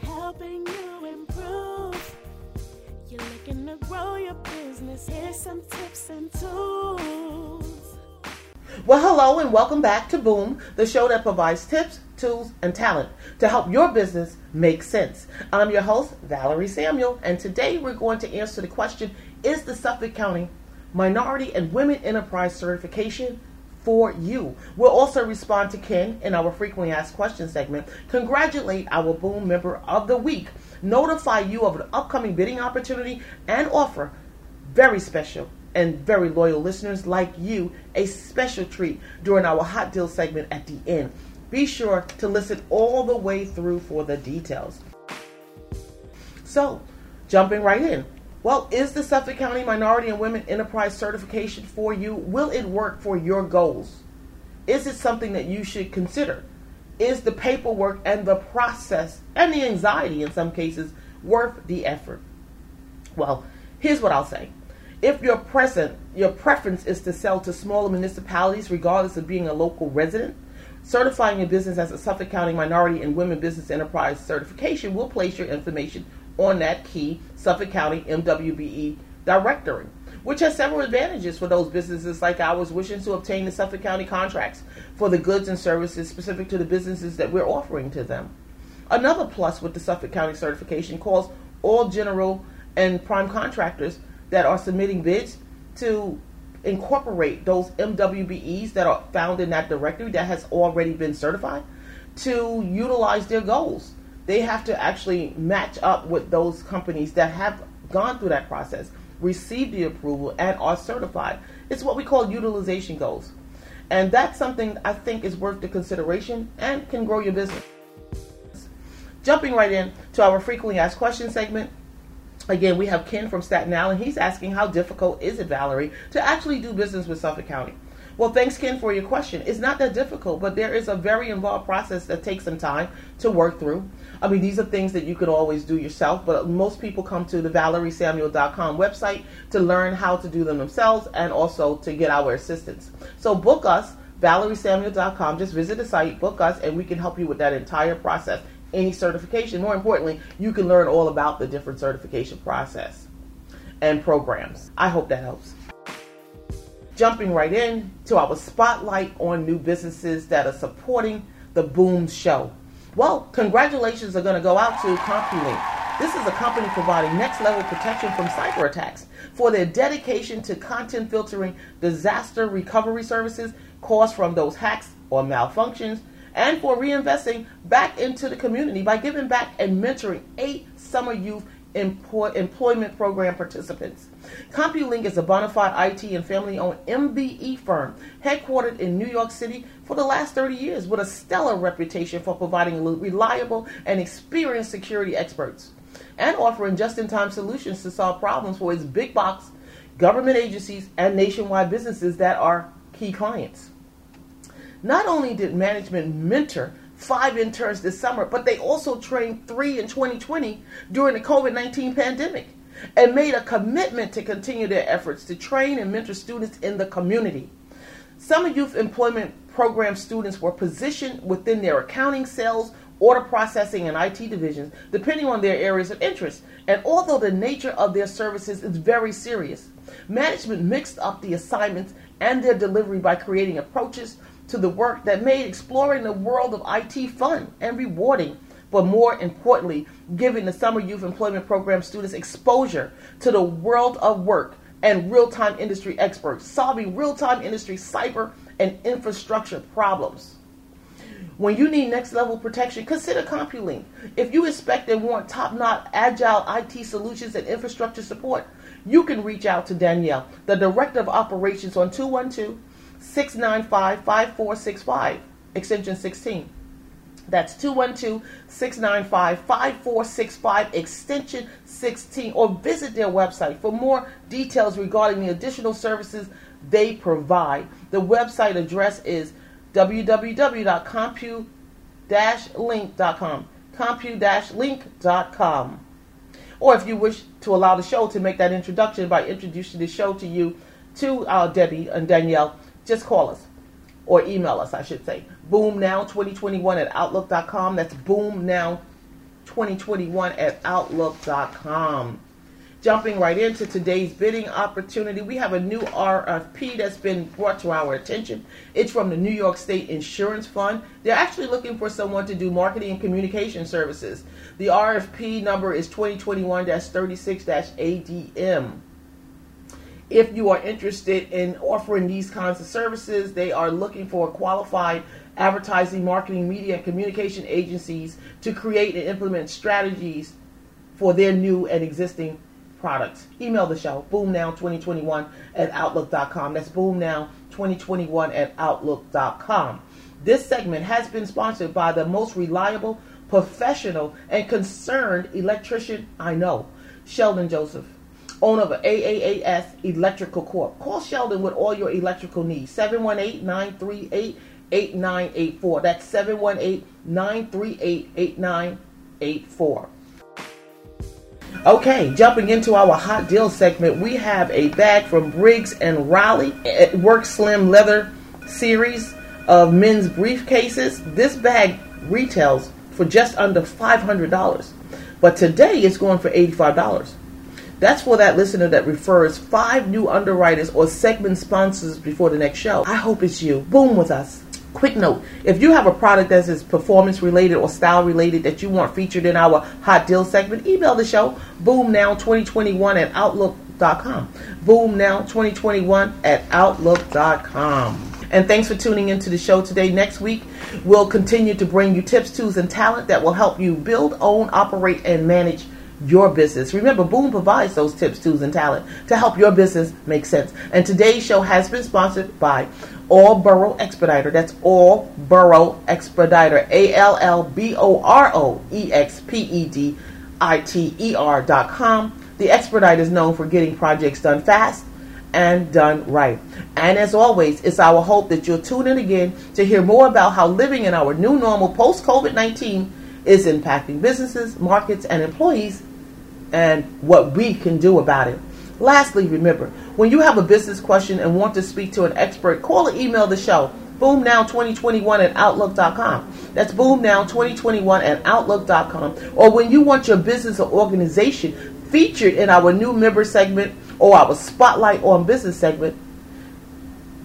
Helping you improve. You're looking to grow your business. Here's some tips and tools. Well, hello and welcome back to Boom, the show that provides tips, tools, and talent to help your business make sense. I'm your host, Valerie Samuel, and today we're going to answer the question Is the Suffolk County Minority and Women Enterprise Certification for you? We'll also respond to Ken in our frequently asked questions segment, congratulate our Boom member of the week, notify you of an upcoming bidding opportunity, and offer very special and very loyal listeners like you a special treat during our hot deal segment at the end. Be sure to listen all the way through for the details. So, jumping right in. Well, is the Suffolk County Minority and Women Enterprise Certification for you? Will it work for your goals? Is it something that you should consider? Is the paperwork and the process and the anxiety in some cases worth the effort? Well, here's what I'll say. If your present your preference is to sell to smaller municipalities regardless of being a local resident, certifying your business as a Suffolk County Minority and Women Business Enterprise certification will place your information on that key Suffolk County MWBE directory, which has several advantages for those businesses like ours wishing to obtain the Suffolk County contracts for the goods and services specific to the businesses that we're offering to them. Another plus with the Suffolk County certification calls all general and prime contractors that are submitting bids to incorporate those MWBEs that are found in that directory that has already been certified to utilize their goals. They have to actually match up with those companies that have gone through that process, received the approval, and are certified. It's what we call utilization goals. And that's something I think is worth the consideration and can grow your business. Jumping right in to our frequently asked questions segment, Again, we have Ken from Staten Island. He's asking, How difficult is it, Valerie, to actually do business with Suffolk County? Well, thanks, Ken, for your question. It's not that difficult, but there is a very involved process that takes some time to work through. I mean, these are things that you could always do yourself, but most people come to the valeriesamuel.com website to learn how to do them themselves and also to get our assistance. So book us, valeriesamuel.com. Just visit the site, book us, and we can help you with that entire process any certification. More importantly, you can learn all about the different certification process and programs. I hope that helps. Jumping right in to our spotlight on new businesses that are supporting the Boom Show. Well, congratulations are going to go out to CompuLink. This is a company providing next level protection from cyber attacks for their dedication to content filtering disaster recovery services caused from those hacks or malfunctions and for reinvesting back into the community by giving back and mentoring eight summer youth employment program participants. CompuLink is a bona fide IT and family owned MBE firm headquartered in New York City for the last 30 years with a stellar reputation for providing reliable and experienced security experts and offering just in time solutions to solve problems for its big box government agencies and nationwide businesses that are key clients. Not only did management mentor five interns this summer, but they also trained three in 2020 during the COVID 19 pandemic and made a commitment to continue their efforts to train and mentor students in the community. Summer Youth Employment Program students were positioned within their accounting, sales, order processing, and IT divisions, depending on their areas of interest. And although the nature of their services is very serious, management mixed up the assignments and their delivery by creating approaches to the work that made exploring the world of IT fun and rewarding, but more importantly, giving the Summer Youth Employment Program students exposure to the world of work and real time industry experts, solving real time industry cyber and infrastructure problems. When you need next level protection, consider CompuLink. If you expect and want top notch agile IT solutions and infrastructure support, you can reach out to Danielle, the Director of Operations, on 212 695 5465, extension 16. That's 212 695 5465, extension 16, or visit their website for more details regarding the additional services they provide. The website address is www.compu-link.com. compu-link.com. Or if you wish to allow the show to make that introduction by introducing the show to you to uh, Debbie and Danielle, just call us or email us, I should say. Boomnow2021 at outlook.com. That's boomnow2021 at outlook.com. Jumping right into today's bidding opportunity, we have a new RFP that's been brought to our attention. It's from the New York State Insurance Fund. They're actually looking for someone to do marketing and communication services. The RFP number is 2021 36 ADM. If you are interested in offering these kinds of services, they are looking for qualified advertising, marketing, media, and communication agencies to create and implement strategies for their new and existing products. Email the show, boomnow2021 at outlook.com. That's boomnow2021 at outlook.com. This segment has been sponsored by the most reliable, professional, and concerned electrician I know, Sheldon Joseph, owner of AAAS Electrical Corp. Call Sheldon with all your electrical needs. 718 938 8984. That's 718 938 8984. Okay, jumping into our hot deal segment, we have a bag from Briggs and Riley eh, eh, Work Slim Leather series of men's briefcases. This bag retails for just under $500, but today it's going for $85. That's for that listener that refers five new underwriters or segment sponsors before the next show. I hope it's you. Boom with us. Quick note if you have a product that is performance related or style related that you want featured in our hot deal segment, email the show boomnow2021 at outlook.com. Boomnow2021 at outlook.com. And thanks for tuning into the show today. Next week, we'll continue to bring you tips, tools, and talent that will help you build, own, operate, and manage your business. Remember, Boom provides those tips, tools, and talent to help your business make sense. And today's show has been sponsored by all Boro Expediter. That's All Boro Expediter. A L L B O R O E X P E D I T E R dot com. The Expediter is known for getting projects done fast and done right. And as always, it's our hope that you'll tune in again to hear more about how living in our new normal post COVID 19 is impacting businesses, markets, and employees, and what we can do about it. Lastly, remember, when you have a business question and want to speak to an expert, call or email the show. BoomNow2021 at Outlook.com. That's BoomNow2021 at Outlook.com. Or when you want your business or organization featured in our new member segment or our Spotlight on Business segment,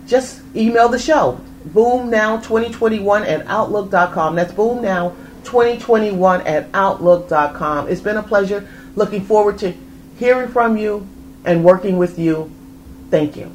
just email the show. BoomNow2021 at Outlook.com. That's BoomNow2021 at Outlook.com. It's been a pleasure. Looking forward to hearing from you and working with you. Thank you.